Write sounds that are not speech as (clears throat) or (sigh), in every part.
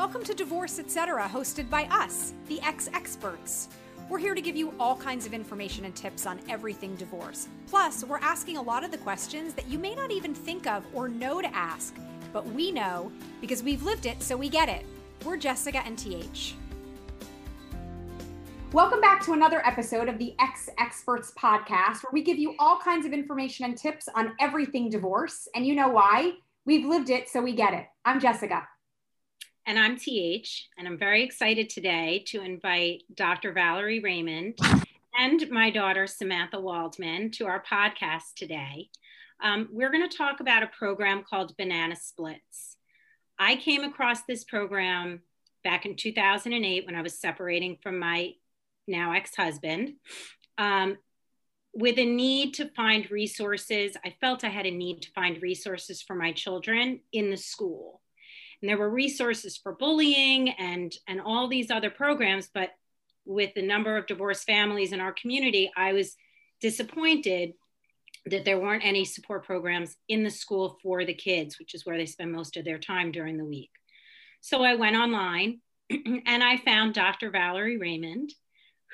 Welcome to Divorce Etc., hosted by us, the ex experts. We're here to give you all kinds of information and tips on everything divorce. Plus, we're asking a lot of the questions that you may not even think of or know to ask, but we know because we've lived it, so we get it. We're Jessica and TH. Welcome back to another episode of the Ex Experts podcast, where we give you all kinds of information and tips on everything divorce. And you know why? We've lived it, so we get it. I'm Jessica. And I'm TH, and I'm very excited today to invite Dr. Valerie Raymond and my daughter Samantha Waldman to our podcast today. Um, we're going to talk about a program called Banana Splits. I came across this program back in 2008 when I was separating from my now ex husband. Um, with a need to find resources, I felt I had a need to find resources for my children in the school and there were resources for bullying and and all these other programs but with the number of divorced families in our community i was disappointed that there weren't any support programs in the school for the kids which is where they spend most of their time during the week. So i went online (clears throat) and i found dr valerie raymond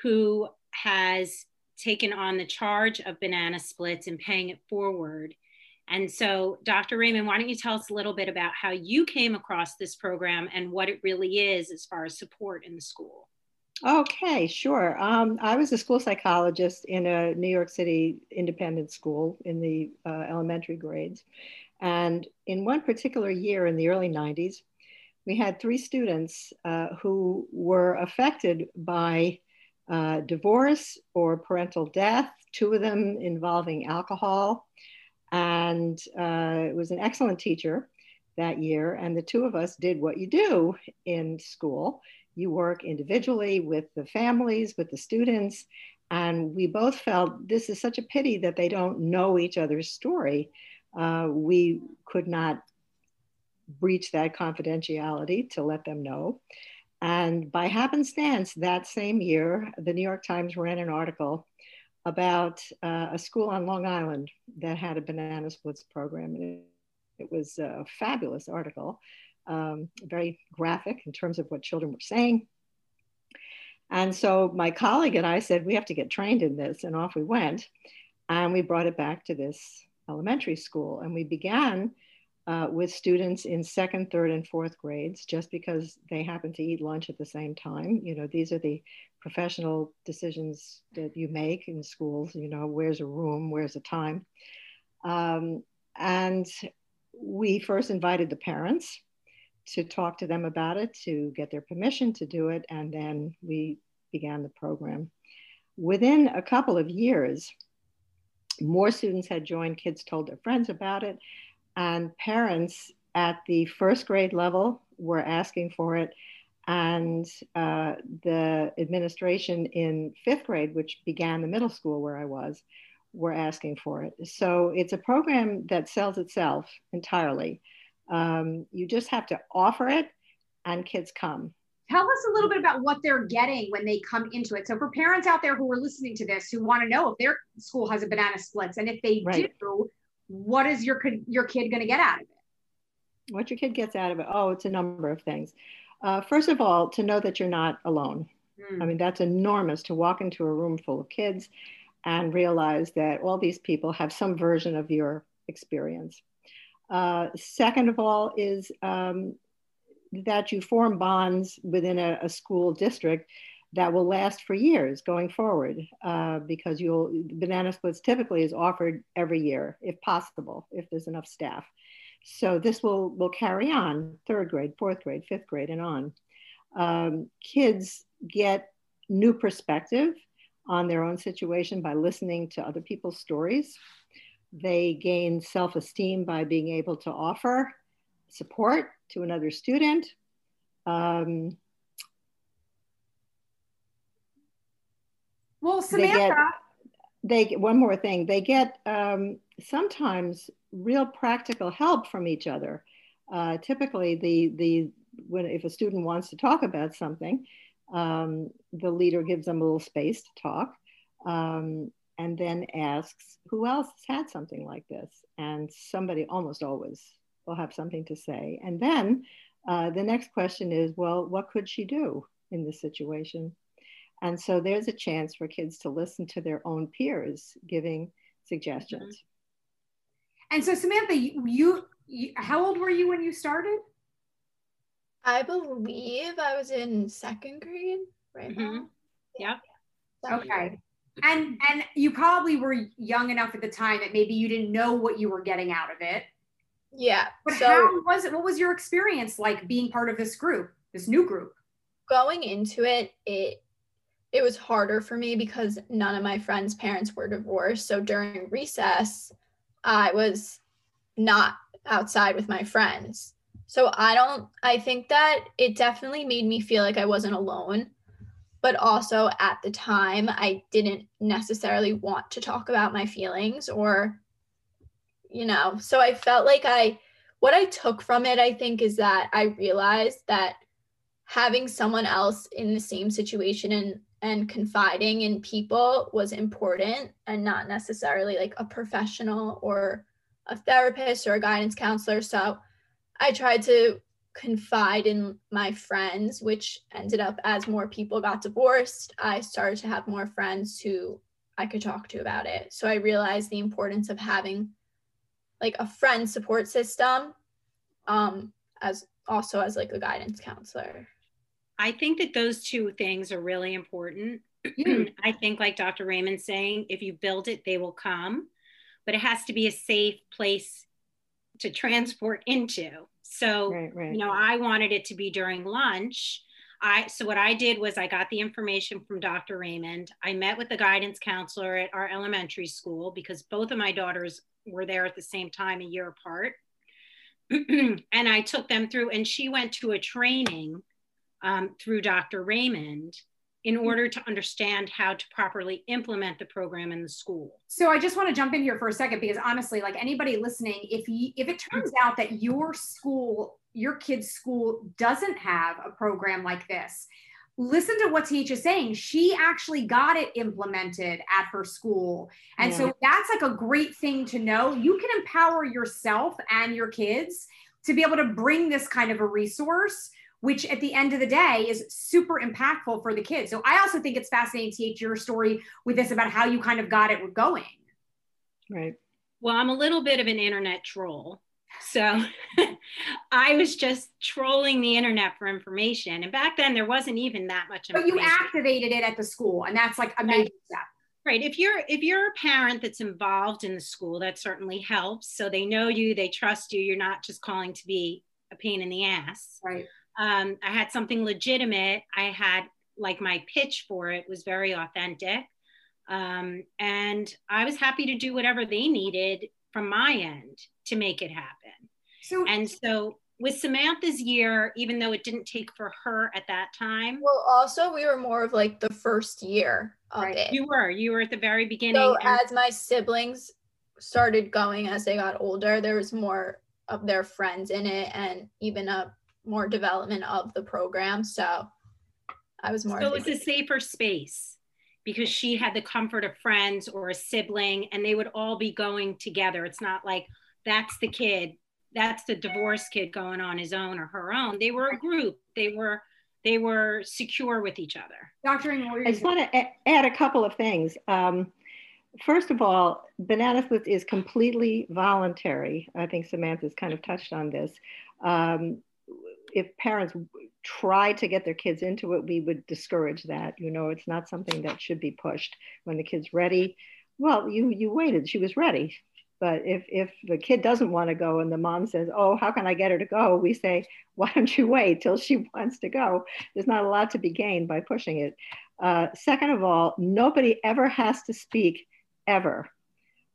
who has taken on the charge of banana splits and paying it forward and so, Dr. Raymond, why don't you tell us a little bit about how you came across this program and what it really is as far as support in the school? Okay, sure. Um, I was a school psychologist in a New York City independent school in the uh, elementary grades. And in one particular year in the early 90s, we had three students uh, who were affected by uh, divorce or parental death, two of them involving alcohol and uh, it was an excellent teacher that year. And the two of us did what you do in school you work individually with the families, with the students. And we both felt this is such a pity that they don't know each other's story. Uh, we could not breach that confidentiality to let them know. And by happenstance, that same year, the New York Times ran an article about uh, a school on Long Island that had a banana splits program. And it, it was a fabulous article, um, very graphic in terms of what children were saying. And so my colleague and I said, we have to get trained in this. And off we went. And we brought it back to this elementary school. And we began uh, with students in second, third, and fourth grades, just because they happen to eat lunch at the same time. You know, these are the professional decisions that you make in schools, you know, where's a room, where's a time. Um, and we first invited the parents to talk to them about it, to get their permission to do it, and then we began the program. Within a couple of years, more students had joined, kids told their friends about it, and parents at the first grade level were asking for it and uh, the administration in fifth grade, which began the middle school where I was, were asking for it. So it's a program that sells itself entirely. Um, you just have to offer it, and kids come. Tell us a little bit about what they're getting when they come into it. So, for parents out there who are listening to this who want to know if their school has a banana splits, and if they right. do, what is your your kid going to get out of it? What your kid gets out of it? Oh, it's a number of things. Uh, first of all, to know that you're not alone. Mm. I mean, that's enormous to walk into a room full of kids and realize that all these people have some version of your experience. Uh, second of all, is um, that you form bonds within a, a, school district that will last for years going forward uh, because you'll banana splits typically is offered every year if possible if there's enough staff so this will, will carry on third grade, fourth grade, fifth grade, and on. Um, kids get new perspective on their own situation by listening to other people's stories. They gain self esteem by being able to offer support to another student. Um, well, Samantha, they get one more thing they get um, sometimes real practical help from each other uh, typically the the when if a student wants to talk about something um, the leader gives them a little space to talk um, and then asks who else has had something like this and somebody almost always will have something to say. And then uh, the next question is, well, what could she do in this situation? And so there's a chance for kids to listen to their own peers giving suggestions. Mm-hmm. And so, Samantha, you, you, how old were you when you started? I believe I was in second grade right mm-hmm. now. Yep. Okay. And and you probably were young enough at the time that maybe you didn't know what you were getting out of it. Yeah. But so, how was it? What was your experience like being part of this group, this new group? Going into it, it it was harder for me because none of my friends' parents were divorced. So during recess, I was not outside with my friends. So I don't I think that it definitely made me feel like I wasn't alone. But also at the time I didn't necessarily want to talk about my feelings or you know, so I felt like I what I took from it I think is that I realized that having someone else in the same situation and and confiding in people was important and not necessarily like a professional or a therapist or a guidance counselor. So I tried to confide in my friends, which ended up as more people got divorced, I started to have more friends who I could talk to about it. So I realized the importance of having like a friend support system um as also as like a guidance counselor. I think that those two things are really important. Mm. (clears throat) I think, like Dr. Raymond saying, if you build it, they will come, but it has to be a safe place to transport into. So, right, right. you know, I wanted it to be during lunch. I so what I did was I got the information from Dr. Raymond. I met with the guidance counselor at our elementary school because both of my daughters were there at the same time, a year apart. (clears throat) and I took them through, and she went to a training um, through Dr. Raymond in mm-hmm. order to understand how to properly implement the program in the school. So I just want to jump in here for a second because honestly, like anybody listening, if you if it turns out that your school, your kid's school doesn't have a program like this, listen to what TH is saying. She actually got it implemented at her school. And yeah. so that's like a great thing to know. You can empower yourself and your kids to be able to bring this kind of a resource which at the end of the day is super impactful for the kids. So I also think it's fascinating to hear your story with this about how you kind of got it going. Right. Well, I'm a little bit of an internet troll. So (laughs) I was just trolling the internet for information. And back then there wasn't even that much But you activated it at the school and that's like a major step. Right. If you're if you're a parent that's involved in the school, that certainly helps. So they know you, they trust you. You're not just calling to be a pain in the ass. Right um, I had something legitimate. I had like my pitch for it was very authentic. Um, and I was happy to do whatever they needed from my end to make it happen. So, and so with Samantha's year, even though it didn't take for her at that time. Well, also we were more of like the first year of right. it. You were, you were at the very beginning. So and- as my siblings started going as they got older, there was more of their friends in it and even a more development of the program. So I was more. So it's a safer space because she had the comfort of friends or a sibling and they would all be going together. It's not like that's the kid, that's the divorce kid going on his own or her own. They were a group. They were they were secure with each other. Dr. I just want to add a couple of things. Um, first of all, Banana Split is completely voluntary. I think Samantha's kind of touched on this. Um, if parents try to get their kids into it, we would discourage that. You know, it's not something that should be pushed. When the kid's ready, well, you you waited. She was ready. But if if the kid doesn't want to go and the mom says, "Oh, how can I get her to go?" We say, "Why don't you wait till she (laughs) wants to go?" There's not a lot to be gained by pushing it. Uh, second of all, nobody ever has to speak ever.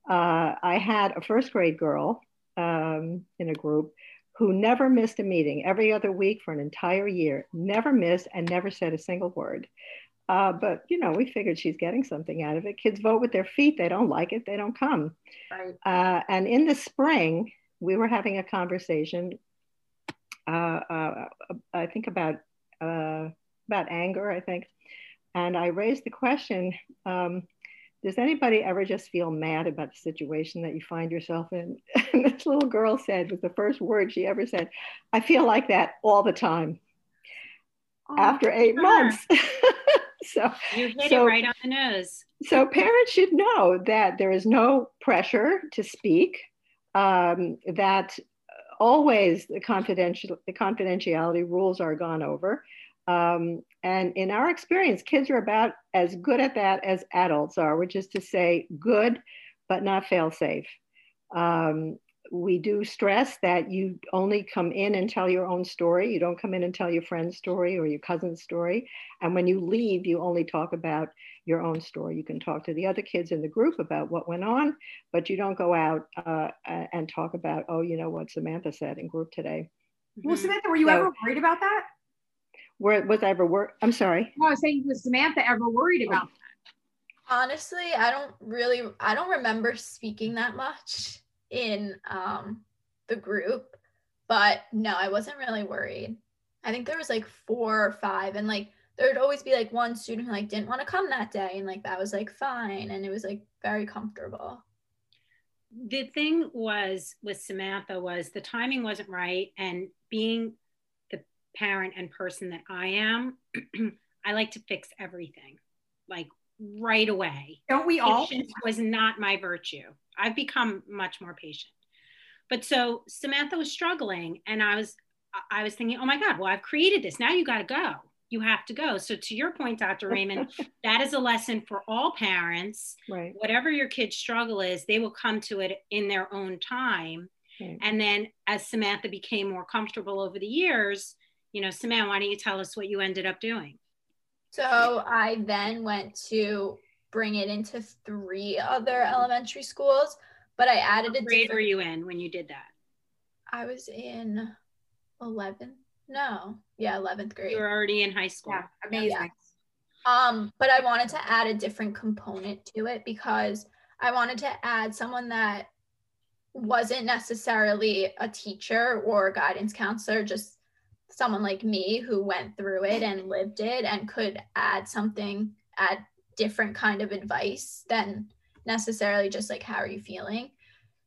Uh, I had a first grade girl um, in a group who never missed a meeting every other week for an entire year, never missed and never said a single word. Uh, but you know, we figured she's getting something out of it. Kids vote with their feet. They don't like it. They don't come. Right. Uh, and in the spring, we were having a conversation. Uh, uh I think about uh, about anger. I think, and I raised the question: um, does anybody ever just feel mad about the situation that you find yourself in? (laughs) And this little girl said, was the first word she ever said, I feel like that all the time oh, after eight sure. months. (laughs) so you hit so, it right on the nose. So parents should know that there is no pressure to speak, um, that always the confidential the confidentiality rules are gone over. Um, and in our experience, kids are about as good at that as adults are, which is to say, good, but not fail safe. Um, we do stress that you only come in and tell your own story. You don't come in and tell your friend's story or your cousin's story. And when you leave, you only talk about your own story. You can talk to the other kids in the group about what went on, but you don't go out uh, and talk about, oh, you know what Samantha said in group today. Well, Samantha, were you so, ever worried about that? Where was I ever worried? I'm sorry. No, I was saying, was Samantha ever worried about that? Honestly, I don't really, I don't remember speaking that much in um, the group, but no, I wasn't really worried. I think there was like four or five, and like there'd always be like one student who like didn't want to come that day, and like that was like fine, and it was like very comfortable. The thing was with Samantha was the timing wasn't right, and being the parent and person that I am, (clears throat) I like to fix everything, like right away. Don't we all? Patience was not my virtue. I've become much more patient. But so Samantha was struggling and I was I was thinking, oh my God, well, I've created this. Now you got to go. You have to go. So to your point, Dr. Raymond, (laughs) that is a lesson for all parents. Right. Whatever your kid's struggle is, they will come to it in their own time. And then as Samantha became more comfortable over the years, you know, Samantha, why don't you tell us what you ended up doing? So I then went to bring it into three other elementary schools, but I added what a grade were you in when you did that? I was in 11th. No, yeah, 11th grade. You were already in high school. Yeah, amazing. Yeah. Um, but I wanted to add a different component to it because I wanted to add someone that wasn't necessarily a teacher or a guidance counselor, just someone like me who went through it and lived it and could add something, add different kind of advice than necessarily just like, how are you feeling?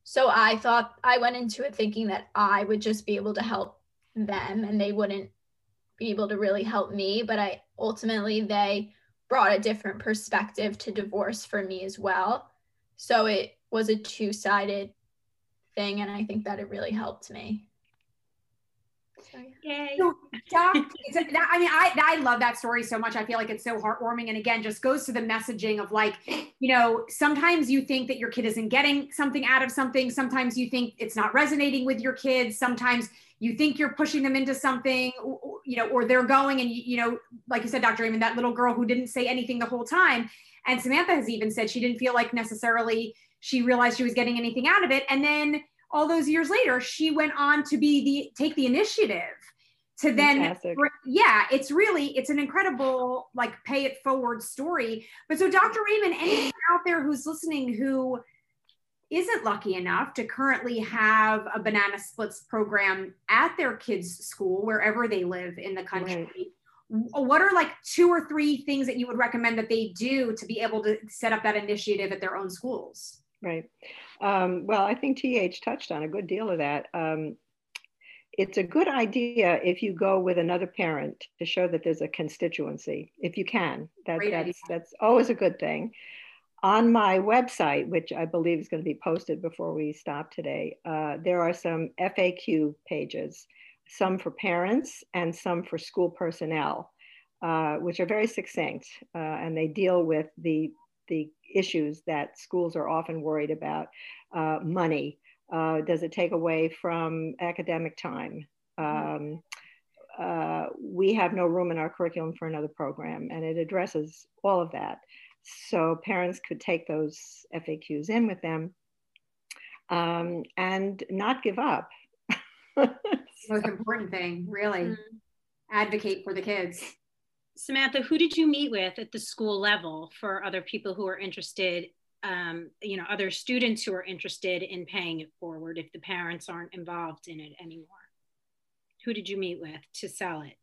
So I thought I went into it thinking that I would just be able to help them and they wouldn't be able to really help me. But I ultimately, they brought a different perspective to divorce for me as well. So it was a two sided thing. And I think that it really helped me. Yay. So, Doc, (laughs) that, I mean, I, I love that story so much. I feel like it's so heartwarming. And again, just goes to the messaging of like, you know, sometimes you think that your kid isn't getting something out of something. Sometimes you think it's not resonating with your kids. Sometimes you think you're pushing them into something, you know, or they're going and, you know, like you said, Dr. Raymond, that little girl who didn't say anything the whole time. And Samantha has even said she didn't feel like necessarily she realized she was getting anything out of it. And then all those years later, she went on to be the take the initiative to then Fantastic. yeah it's really it's an incredible like pay it forward story but so dr raymond anyone out there who's listening who isn't lucky enough to currently have a banana splits program at their kids school wherever they live in the country right. what are like two or three things that you would recommend that they do to be able to set up that initiative at their own schools right um, well, I think TH touched on a good deal of that. Um, it's a good idea if you go with another parent to show that there's a constituency, if you can. That, that's, that's always a good thing. On my website, which I believe is going to be posted before we stop today, uh, there are some FAQ pages, some for parents and some for school personnel, uh, which are very succinct uh, and they deal with the the issues that schools are often worried about uh, money uh, does it take away from academic time? Um, uh, we have no room in our curriculum for another program and it addresses all of that. So parents could take those faqs in with them um, and not give up. So, (laughs) most important thing really mm-hmm. advocate for the kids Samantha, who did you meet with at the school level for other people who are interested, um, you know, other students who are interested in paying it forward if the parents aren't involved in it anymore? Who did you meet with to sell it?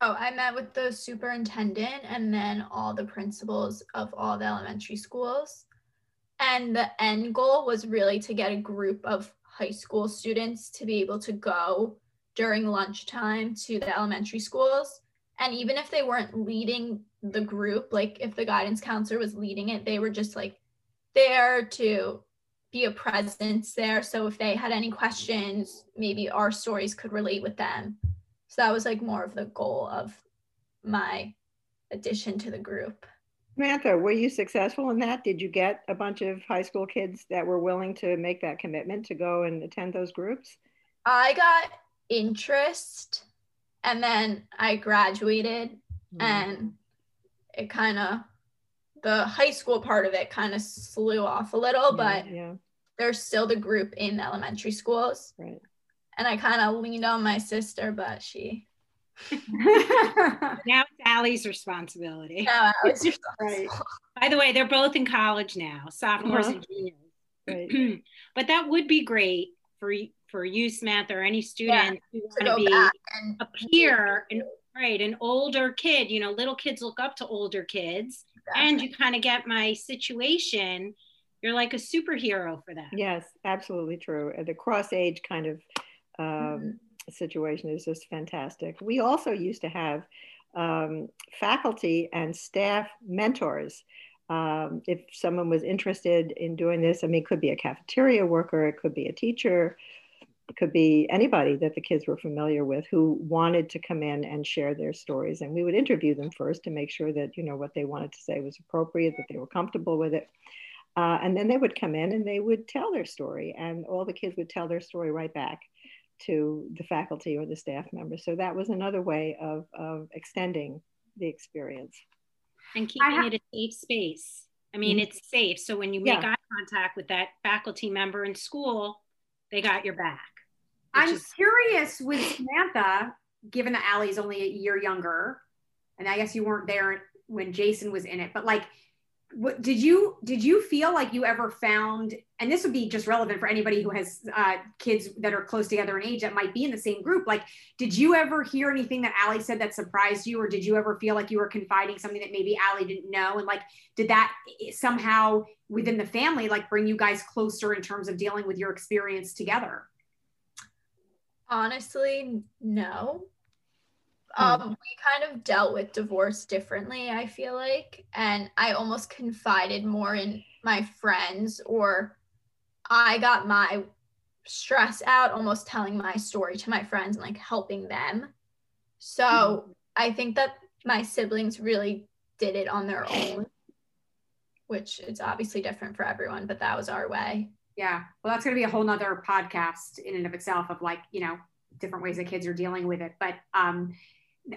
Oh, I met with the superintendent and then all the principals of all the elementary schools. And the end goal was really to get a group of high school students to be able to go during lunchtime to the elementary schools. And even if they weren't leading the group, like if the guidance counselor was leading it, they were just like there to be a presence there. So if they had any questions, maybe our stories could relate with them. So that was like more of the goal of my addition to the group. Samantha, were you successful in that? Did you get a bunch of high school kids that were willing to make that commitment to go and attend those groups? I got interest and then I graduated mm-hmm. and it kind of the high school part of it kind of slew off a little, yeah, but yeah. there's still the group in elementary schools. Right. And I kind of leaned on my sister, but she (laughs) now it's Allie's responsibility. Now Allie's responsible. (laughs) right. By the way, they're both in college now, sophomores uh-huh. and juniors. Right. (clears throat) but that would be great for for you, Samantha, or any student yeah, who want to be a peer and right, an older kid. You know, little kids look up to older kids, exactly. and you kind of get my situation. You're like a superhero for them. Yes, absolutely true. The cross age kind of um, mm-hmm situation is just fantastic. We also used to have um, faculty and staff mentors. Um, if someone was interested in doing this, I mean, it could be a cafeteria worker, it could be a teacher, it could be anybody that the kids were familiar with who wanted to come in and share their stories. And we would interview them first to make sure that, you know, what they wanted to say was appropriate, that they were comfortable with it. Uh, and then they would come in and they would tell their story, and all the kids would tell their story right back to the faculty or the staff members. So that was another way of, of extending the experience. And keeping ha- it a safe space. I mean, mm-hmm. it's safe. So when you make yeah. eye contact with that faculty member in school, they got your back. I'm is- curious with Samantha, given that Allie's only a year younger, and I guess you weren't there when Jason was in it, but like, what did you did you feel like you ever found and this would be just relevant for anybody who has uh, kids that are close together in age that might be in the same group like did you ever hear anything that Allie said that surprised you or did you ever feel like you were confiding something that maybe Allie didn't know and like did that somehow within the family like bring you guys closer in terms of dealing with your experience together honestly no um, hmm. we kind of dealt with divorce differently, I feel like. And I almost confided more in my friends, or I got my stress out almost telling my story to my friends and like helping them. So mm-hmm. I think that my siblings really did it on their own, which is obviously different for everyone, but that was our way. Yeah. Well, that's going to be a whole nother podcast in and of itself of like, you know, different ways that kids are dealing with it. But um,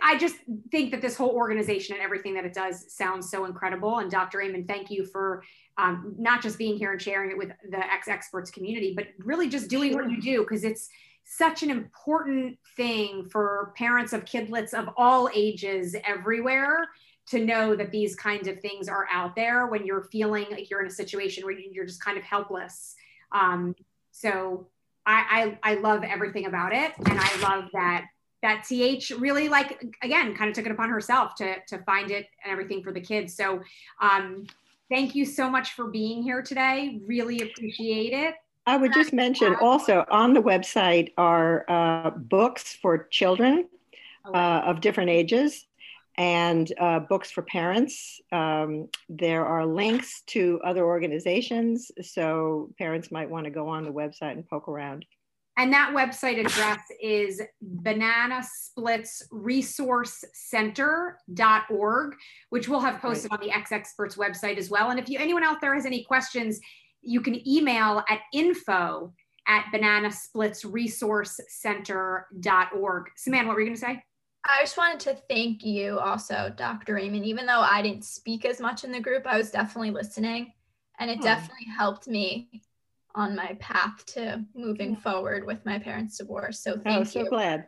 I just think that this whole organization and everything that it does sounds so incredible. And Dr. Raymond, thank you for um, not just being here and sharing it with the ex experts community, but really just doing what you do because it's such an important thing for parents of kidlets of all ages everywhere to know that these kinds of things are out there when you're feeling like you're in a situation where you're just kind of helpless. Um, so I, I, I love everything about it. And I love that that th really like again kind of took it upon herself to to find it and everything for the kids. So um thank you so much for being here today. Really appreciate it. I would just mention also on the website are uh, books for children oh, uh, of different ages and uh, books for parents. Um, there are links to other organizations, so parents might want to go on the website and poke around. And that website address is bananasplitsresourcecenter.org, which we'll have posted right. on the X Experts website as well. And if you anyone out there has any questions, you can email at info at bananasplitsresourcecenter.org. Samantha, what were you going to say? I just wanted to thank you also, Dr. Raymond. Even though I didn't speak as much in the group, I was definitely listening. And it oh. definitely helped me on my path to moving forward with my parents' divorce. So thank oh, so you. glad.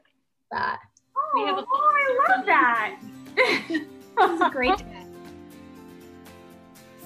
That. Oh, a- oh, I love that. (laughs) That's a great day.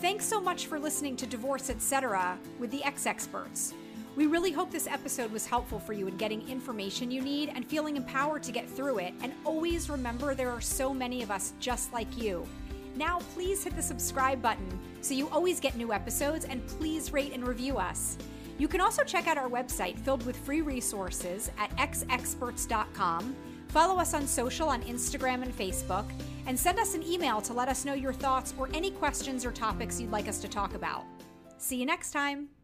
Thanks so much for listening to Divorce Etc. with the X Experts. We really hope this episode was helpful for you in getting information you need and feeling empowered to get through it. And always remember there are so many of us just like you. Now, please hit the subscribe button so you always get new episodes and please rate and review us. You can also check out our website filled with free resources at xexperts.com. Follow us on social on Instagram and Facebook, and send us an email to let us know your thoughts or any questions or topics you'd like us to talk about. See you next time.